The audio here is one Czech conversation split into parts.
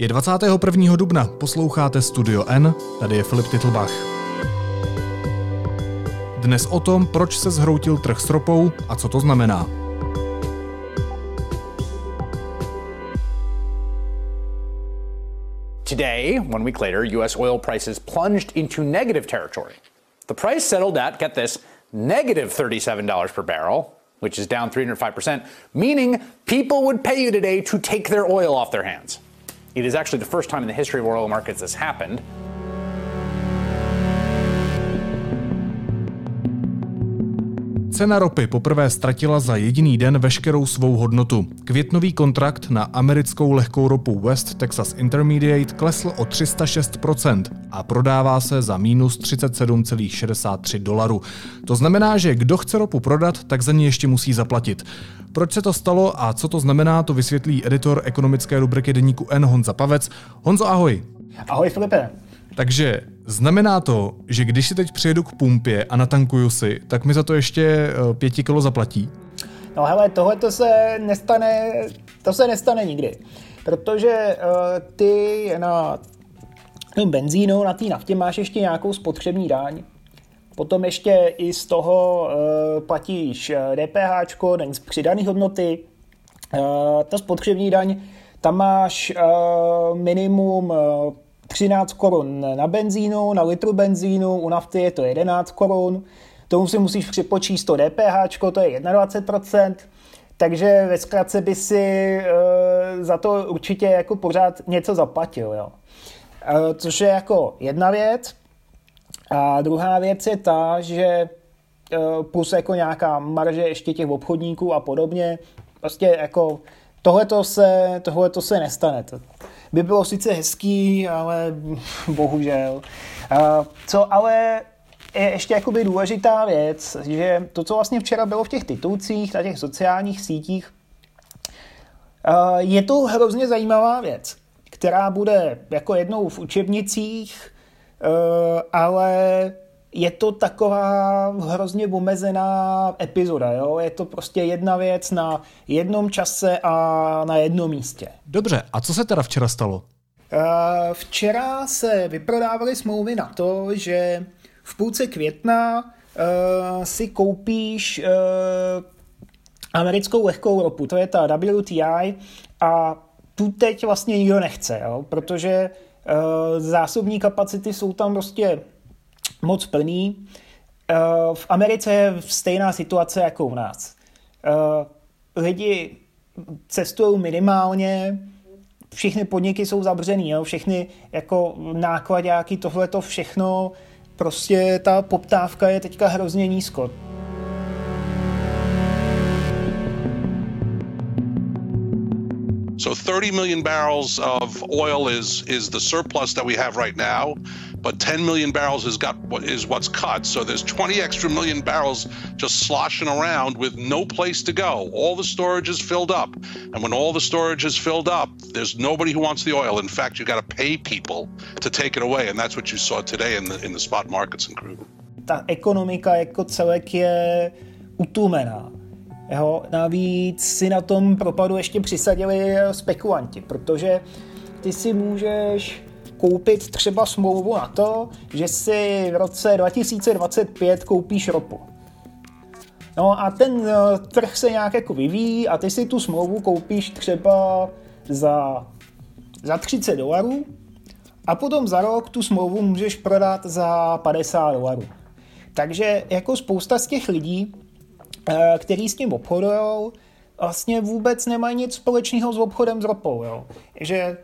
Je 21. dubna, posloucháte Studio N, tady je Filip Titlbach. Dnes o tom, proč se zhroutil trh s ropou a co to znamená. Today, one week later, US oil prices plunged into negative territory. The price settled at, get this, negative $37 per barrel, which is down 305%, meaning people would pay you today to take their oil off their hands. It is actually the first time in the history of oil markets this happened. Cena ropy poprvé ztratila za jediný den veškerou svou hodnotu. Květnový kontrakt na americkou lehkou ropu West Texas Intermediate klesl o 306% a prodává se za minus 37,63 dolarů. To znamená, že kdo chce ropu prodat, tak za ní ještě musí zaplatit. Proč se to stalo a co to znamená, to vysvětlí editor ekonomické rubriky deníku N Honza Pavec. Honzo, ahoj. Ahoj Filipe. Takže znamená to, že když si teď přijedu k pumpě a natankuju si, tak mi za to ještě eh, pěti kilo zaplatí? No hele, tohle to se nestane, to se nestane nikdy. Protože uh, ty na tom benzínu, na té naftě máš ještě nějakou spotřební daň. Potom ještě i z toho uh, platíš DPH, daň z přidané hodnoty. Uh, ta spotřební daň, tam máš uh, minimum uh, 13 korun na benzínu, na litru benzínu, u nafty je to 11 korun, tomu si musíš připočíst to DPH, to je 21%, takže ve zkratce by si e, za to určitě jako pořád něco zaplatil, jo. E, což je jako jedna věc. A druhá věc je ta, že e, plus jako nějaká marže ještě těch obchodníků a podobně, prostě jako tohle se, tohleto se nestane. To, by bylo sice hezký, ale bohužel. Co ale je ještě jakoby důležitá věc, že to, co vlastně včera bylo v těch titulcích, na těch sociálních sítích, je to hrozně zajímavá věc, která bude jako jednou v učebnicích, ale je to taková hrozně omezená epizoda. Jo? Je to prostě jedna věc na jednom čase a na jednom místě. Dobře, a co se teda včera stalo? Uh, včera se vyprodávaly smlouvy na to, že v půlce května uh, si koupíš uh, americkou lehkou ropu, to je ta WTI a tu teď vlastně nikdo nechce, jo? protože uh, zásobní kapacity jsou tam prostě moc plný. Eh, v Americe je stejná situace jako u nás. Eh, lidi cestují minimálně, všechny podniky jsou zavřený, jo? všechny jako nákladáky, tohle to všechno, prostě ta poptávka je teďka hrozně nízko. So 30 million barrels of oil is is the surplus that we have right now, but 10 million barrels is got is what's cut. So there's 20 extra million barrels just sloshing around with no place to go. All the storage is filled up, and when all the storage is filled up, there's nobody who wants the oil. In fact, you got to pay people to take it away, and that's what you saw today in the in the spot markets in crude. Ta ekonomika jako celek je utumená. Jo, navíc si na tom propadu ještě přisadili spekulanti, protože ty si můžeš koupit třeba smlouvu na to, že si v roce 2025 koupíš ropu. No a ten uh, trh se nějak jako vyvíjí a ty si tu smlouvu koupíš třeba za, za 30 dolarů a potom za rok tu smlouvu můžeš prodat za 50 dolarů. Takže jako spousta z těch lidí Eh, který s tím obchodují, vlastně vůbec nemají nic společného s obchodem s ropou. Jo. Že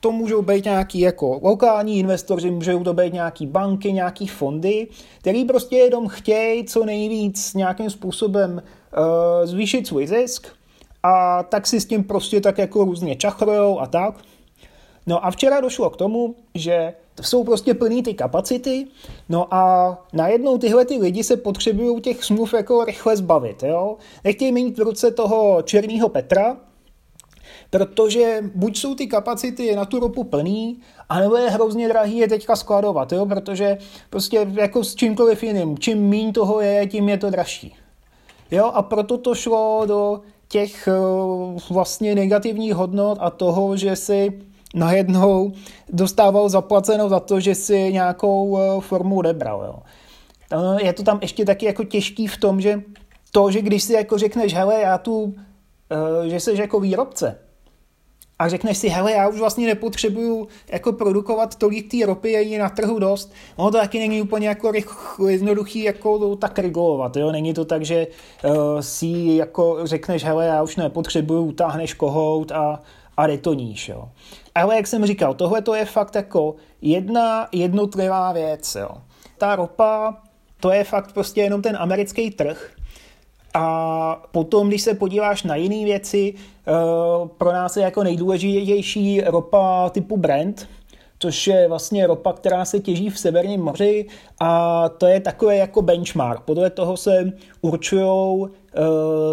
to můžou být nějaký jako lokální investoři, můžou to být nějaký banky, nějaký fondy, který prostě jenom chtějí co nejvíc nějakým způsobem uh, zvýšit svůj zisk a tak si s tím prostě tak jako různě čachrujou a tak. No a včera došlo k tomu, že jsou prostě plný ty kapacity, no a najednou tyhle ty lidi se potřebují těch smluv jako rychle zbavit, jo. Nechtějí mít v ruce toho černého Petra, protože buď jsou ty kapacity na tu ropu plný, anebo je hrozně drahý je teďka skladovat, jo, protože prostě jako s čímkoliv jiným, čím míň toho je, tím je to dražší. Jo, a proto to šlo do těch uh, vlastně negativních hodnot a toho, že si najednou dostával zaplaceno za to, že si nějakou eh, formu odebral. Jo. Je to tam ještě taky jako těžký v tom, že to, že když si jako řekneš, hele, já tu, že jsi jako výrobce, a řekneš si, hele, já už vlastně nepotřebuju jako produkovat tolik té ropy, je na trhu dost. No to taky není úplně jako jednoduchý jako tak regulovat, jo? Není to tak, že uh, si jako řekneš, hele, já už nepotřebuju, utáhneš kohout a, a detoníš, jo. Ale jak jsem říkal, tohle to je fakt jako jedna jednotlivá věc, jo. Ta ropa, to je fakt prostě jenom ten americký trh, a potom, když se podíváš na jiné věci, eh, pro nás je jako nejdůležitější ropa typu Brent, což je vlastně ropa, která se těží v Severním moři a to je takové jako benchmark. Podle toho se určují eh,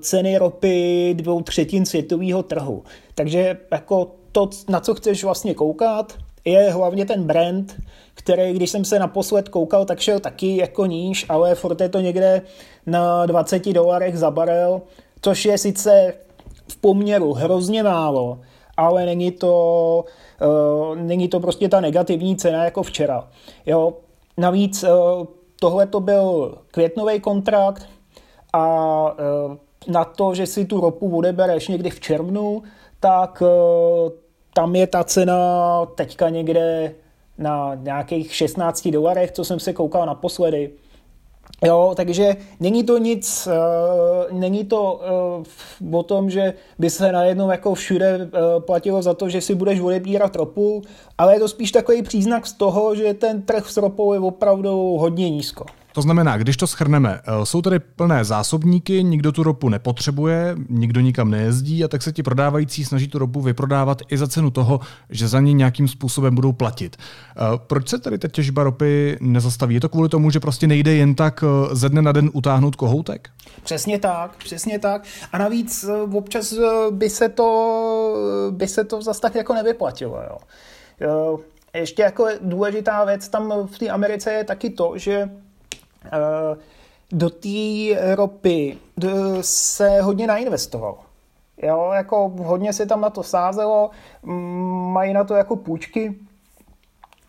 ceny ropy dvou třetin světového trhu. Takže jako to, na co chceš vlastně koukat, je hlavně ten brand, který, když jsem se naposled koukal, tak šel taky jako níž, ale furt je to někde na 20 dolarech za barel, což je sice v poměru hrozně málo, ale není to, uh, není to prostě ta negativní cena jako včera. Jo. Navíc uh, tohle to byl květnový kontrakt a uh, na to, že si tu ropu odebereš někdy v červnu, tak uh, tam je ta cena teďka někde na nějakých 16 dolarech, co jsem se koukal naposledy. Jo, takže není to nic, uh, není to uh, o tom, že by se najednou jako všude uh, platilo za to, že si budeš odebírat ropu, ale je to spíš takový příznak z toho, že ten trh s ropou je opravdu hodně nízko. To znamená, když to schrneme, eh, jsou tady plné zásobníky, nikdo tu ropu nepotřebuje, nikdo nikam nejezdí a tak se ti prodávající snaží tu ropu vyprodávat i za cenu toho, že za ní nějakým způsobem budou platit. Eh, proč se tady ta těžba ropy nezastaví? Je to kvůli tomu, že prostě nejde jen tak eh, ze dne na den utáhnout kohoutek? Přesně tak, přesně tak. A navíc občas by se to, by se to zase tak jako nevyplatilo. Jo. Ještě jako důležitá věc tam v té Americe je taky to, že do té ropy se hodně nainvestovalo. Jo, jako hodně se tam na to sázelo, mají na to jako půjčky.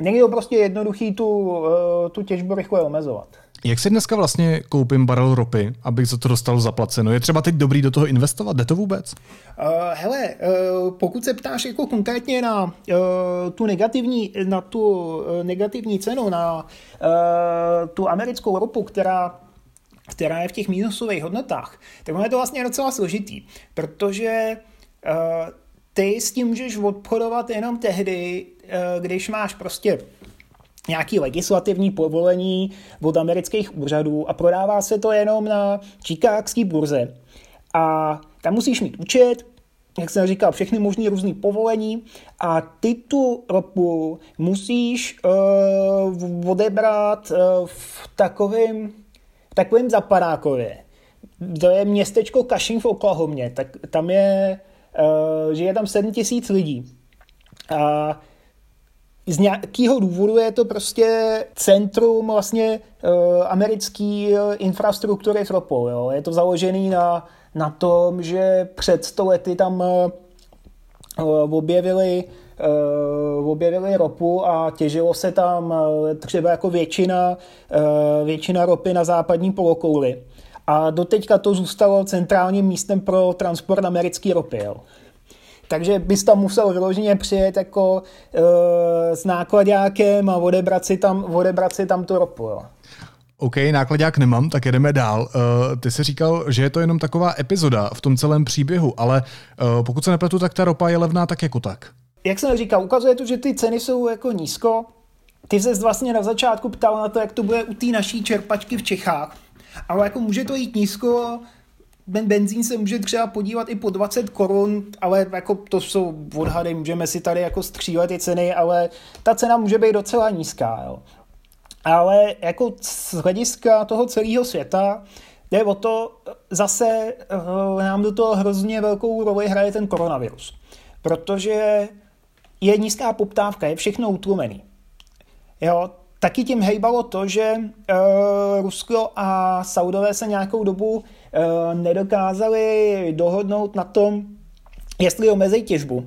Není to prostě jednoduchý tu, eh, tu těžbu rychle omezovat. Jak si dneska vlastně koupím barel ropy, abych za to dostal zaplaceno? Je třeba teď dobrý do toho investovat? Jde to vůbec? Uh, hele, uh, pokud se ptáš jako konkrétně na uh, tu negativní, na tu uh, negativní cenu, na uh, tu americkou ropu, která která je v těch minusových hodnotách, tak je to vlastně docela složitý, protože uh, ty s tím můžeš obchodovat jenom tehdy, uh, když máš prostě nějaký legislativní povolení od amerických úřadů a prodává se to jenom na čikagské burze. A tam musíš mít účet, jak jsem říkal, všechny možné různé povolení a ty tu ropu musíš uh, odebrat uh, v takovém takovým zapadákově. To je městečko Cushing v Oklahomě, tak tam je, uh, žije tam 7 tisíc lidí. A z nějakého důvodu je to prostě centrum vlastně uh, americké uh, infrastruktury s ropou. Jo. Je to založený na, na tom, že před sto lety tam uh, objevili objevili ropu a těžilo se tam třeba jako většina, většina ropy na západní polokouli. A doteďka to zůstalo centrálním místem pro transport americké ropy. Jo. Takže bys tam musel vyloženě přijet jako e, s nákladňákem a odebrat si tam, odebrat si tam tu ropu. Jo. OK, nákladák nemám, tak jedeme dál. Uh, ty jsi říkal, že je to jenom taková epizoda v tom celém příběhu, ale uh, pokud se nepletu, tak ta ropa je levná tak jako tak. Jak jsem říkal, ukazuje to, že ty ceny jsou jako nízko. Ty se vlastně na začátku ptal na to, jak to bude u té naší čerpačky v Čechách. Ale jako může to jít nízko, ten benzín se může třeba podívat i po 20 korun, ale jako to jsou odhady, můžeme si tady jako střílet ty ceny, ale ta cena může být docela nízká. Jo. Ale jako z hlediska toho celého světa jde o to, zase uh, nám do toho hrozně velkou roli hraje ten koronavirus. Protože je nízká poptávka, je všechno utlumený. Jo, taky tím hejbalo to, že uh, Rusko a Saudové se nějakou dobu uh, nedokázali dohodnout na tom, jestli omezí těžbu.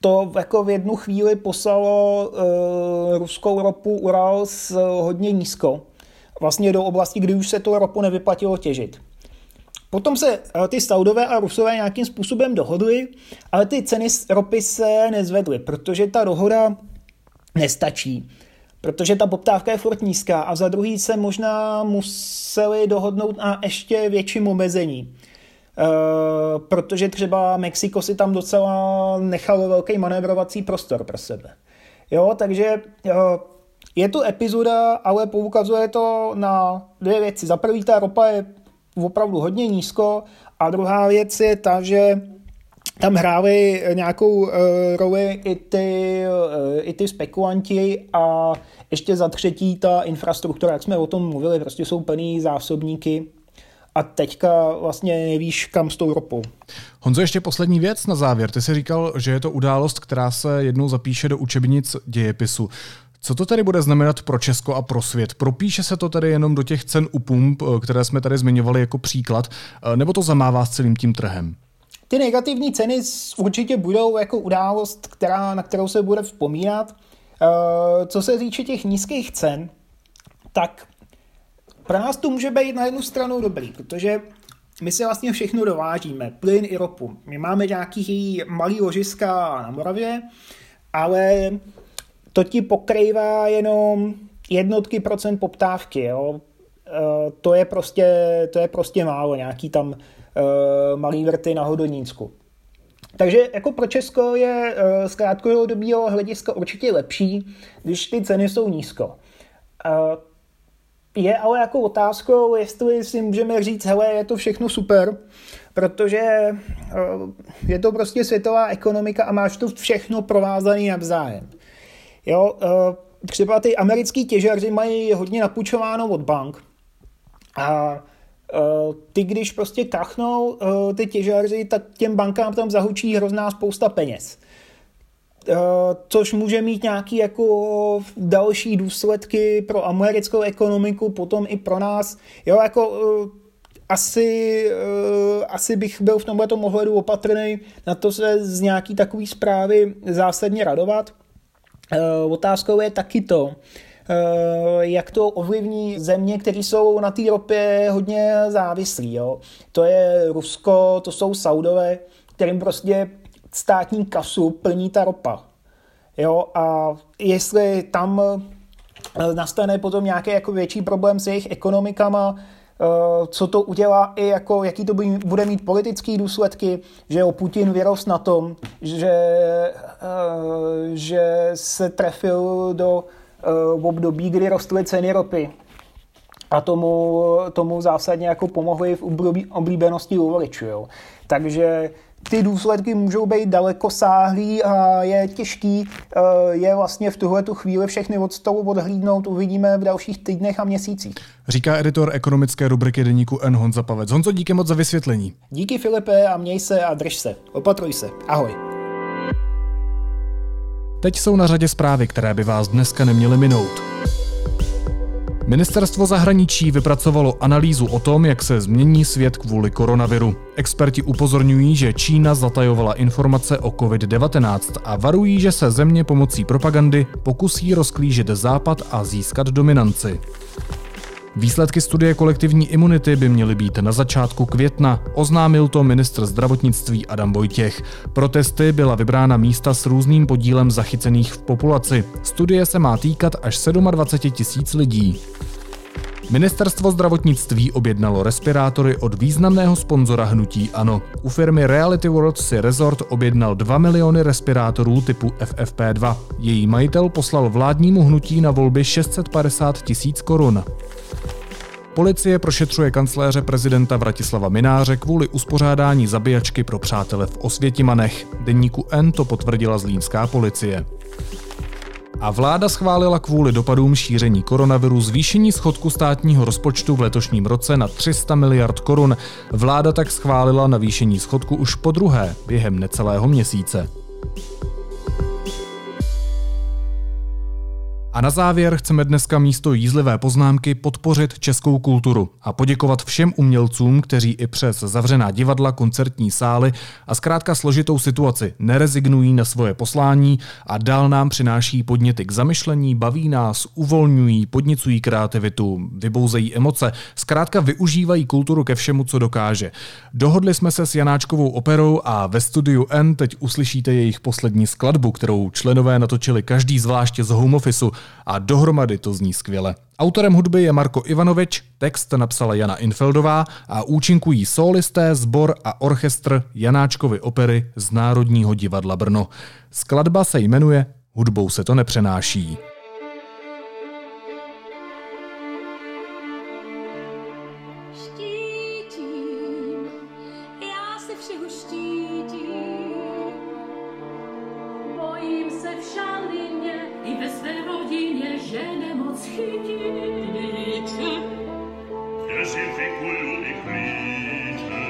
to jako v jednu chvíli poslalo uh, ruskou ropu Urals hodně nízko. Vlastně do oblasti, kdy už se to ropu nevyplatilo těžit. Potom se ty Saudové a Rusové nějakým způsobem dohodli, ale ty ceny ropy se nezvedly, protože ta dohoda nestačí protože ta poptávka je furt nízká a za druhý se možná museli dohodnout na ještě větším omezení. Uh, protože třeba Mexiko si tam docela nechalo velký manévrovací prostor pro sebe. Jo, takže uh, je tu epizoda, ale poukazuje to na dvě věci. Za prvý, ta ropa je opravdu hodně nízko a druhá věc je ta, že tam hrály nějakou uh, roli i ty, uh, i ty spekulanti a ještě za třetí ta infrastruktura, jak jsme o tom mluvili, prostě jsou plný zásobníky a teďka vlastně nevíš, kam s tou ropou. Honzo, ještě poslední věc na závěr. Ty jsi říkal, že je to událost, která se jednou zapíše do učebnic dějepisu. Co to tedy bude znamenat pro Česko a pro svět? Propíše se to tedy jenom do těch cen u pump, které jsme tady zmiňovali jako příklad, nebo to zamává s celým tím trhem? Ty negativní ceny určitě budou jako událost, která, na kterou se bude vzpomínat. Eh, co se týče těch nízkých cen, tak pro nás to může být na jednu stranu dobrý, protože my si vlastně všechno dovážíme, plyn i ropu. My máme nějaký malý ložiska na Moravě, ale to ti pokrývá jenom jednotky procent poptávky. Jo? Eh, to, je prostě, to je prostě málo, nějaký tam malý vrty na Hodonínsku. Takže jako pro Česko je uh, z krátkodobého hlediska určitě lepší, když ty ceny jsou nízko. Uh, je ale jako otázkou, jestli si můžeme říct, hele, je to všechno super, protože je to prostě světová ekonomika a máš to všechno provázané navzájem. Jo, třeba ty americký těžaři mají hodně napůjčováno od bank a Eh, ty, když prostě kachnou eh, ty těžaři, tak těm bankám tam zahučí hrozná spousta peněz. Eh, což může mít nějaký jako další důsledky pro americkou ekonomiku, potom i pro nás. Jo, jako asi, asi bych byl v tomhle ohledu opatrný na to se z nějaký takový zprávy zásadně radovat. Otázkou je taky to, Eh, jak to ovlivní země, které jsou na té ropě hodně závislí. Jo. To je Rusko, to jsou Saudové, kterým prostě státní kasu plní ta ropa. Jo, a jestli tam eh, nastane potom nějaký jako větší problém s jejich ekonomikama, eh, co to udělá i jako, jaký to bude mít politické důsledky, že o Putin vyrost na tom, že, že se trefil do v období, kdy rostly ceny ropy. A tomu, tomu zásadně jako pomohly v oblíbenosti. Jo. Takže ty důsledky můžou být daleko sáhlý a je těžký eh, je vlastně v tuhle tu chvíli všechny od stolu odhlídnout. Uvidíme v dalších týdnech a měsících. Říká editor ekonomické rubriky deníku N. Honza Pavec. Honzo, díky moc za vysvětlení. Díky Filipe a měj se a drž se. Opatruj se. Ahoj. Teď jsou na řadě zprávy, které by vás dneska neměly minout. Ministerstvo zahraničí vypracovalo analýzu o tom, jak se změní svět kvůli koronaviru. Experti upozorňují, že Čína zatajovala informace o COVID-19 a varují, že se země pomocí propagandy pokusí rozklížit západ a získat dominanci. Výsledky studie kolektivní imunity by měly být na začátku května, oznámil to ministr zdravotnictví Adam Vojtěch. Pro testy byla vybrána místa s různým podílem zachycených v populaci. Studie se má týkat až 27 tisíc lidí. Ministerstvo zdravotnictví objednalo respirátory od významného sponzora hnutí ANO. U firmy Reality World si Resort objednal 2 miliony respirátorů typu FFP2. Její majitel poslal vládnímu hnutí na volby 650 tisíc korun. Policie prošetřuje kancléře prezidenta Vratislava Mináře kvůli uspořádání zabíjačky pro přátele v Osvětimanech. Deníku N to potvrdila zlínská policie. A vláda schválila kvůli dopadům šíření koronaviru zvýšení schodku státního rozpočtu v letošním roce na 300 miliard korun. Vláda tak schválila navýšení schodku už po druhé během necelého měsíce. A na závěr chceme dneska místo jízlivé poznámky podpořit českou kulturu a poděkovat všem umělcům, kteří i přes zavřená divadla, koncertní sály a zkrátka složitou situaci nerezignují na svoje poslání a dál nám přináší podněty k zamyšlení, baví nás, uvolňují, podnicují kreativitu, vybouzejí emoce, zkrátka využívají kulturu ke všemu, co dokáže. Dohodli jsme se s Janáčkovou operou a ve studiu N teď uslyšíte jejich poslední skladbu, kterou členové natočili každý zvláště z home officeu a dohromady to zní skvěle. Autorem hudby je Marko Ivanovič, text napsala Jana Infeldová a účinkují solisté, sbor a orchestr Janáčkovy opery z Národního divadla Brno. Skladba se jmenuje Hudbou se to nepřenáší. secoli clice,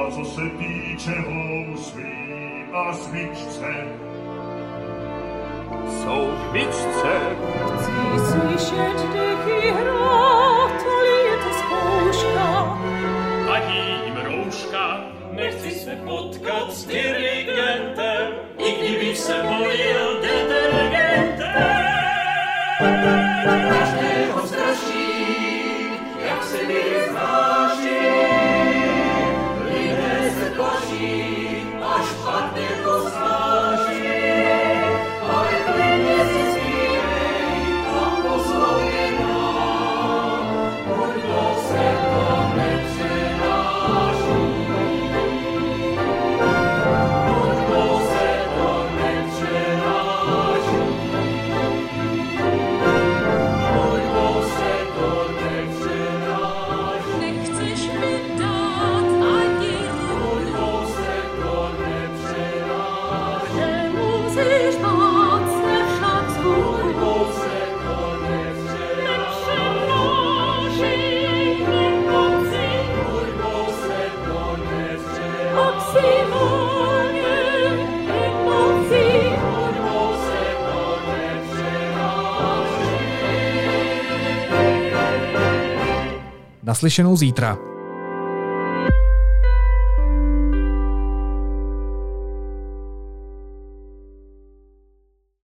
a so se dice osvi, a svičce. Sovvičce! Sie slyšet dich i hrot, liet es pouška. A im rouška, nechci se potkat s dirigentem, i kdybych se bojil. is Naslyšenou zítra.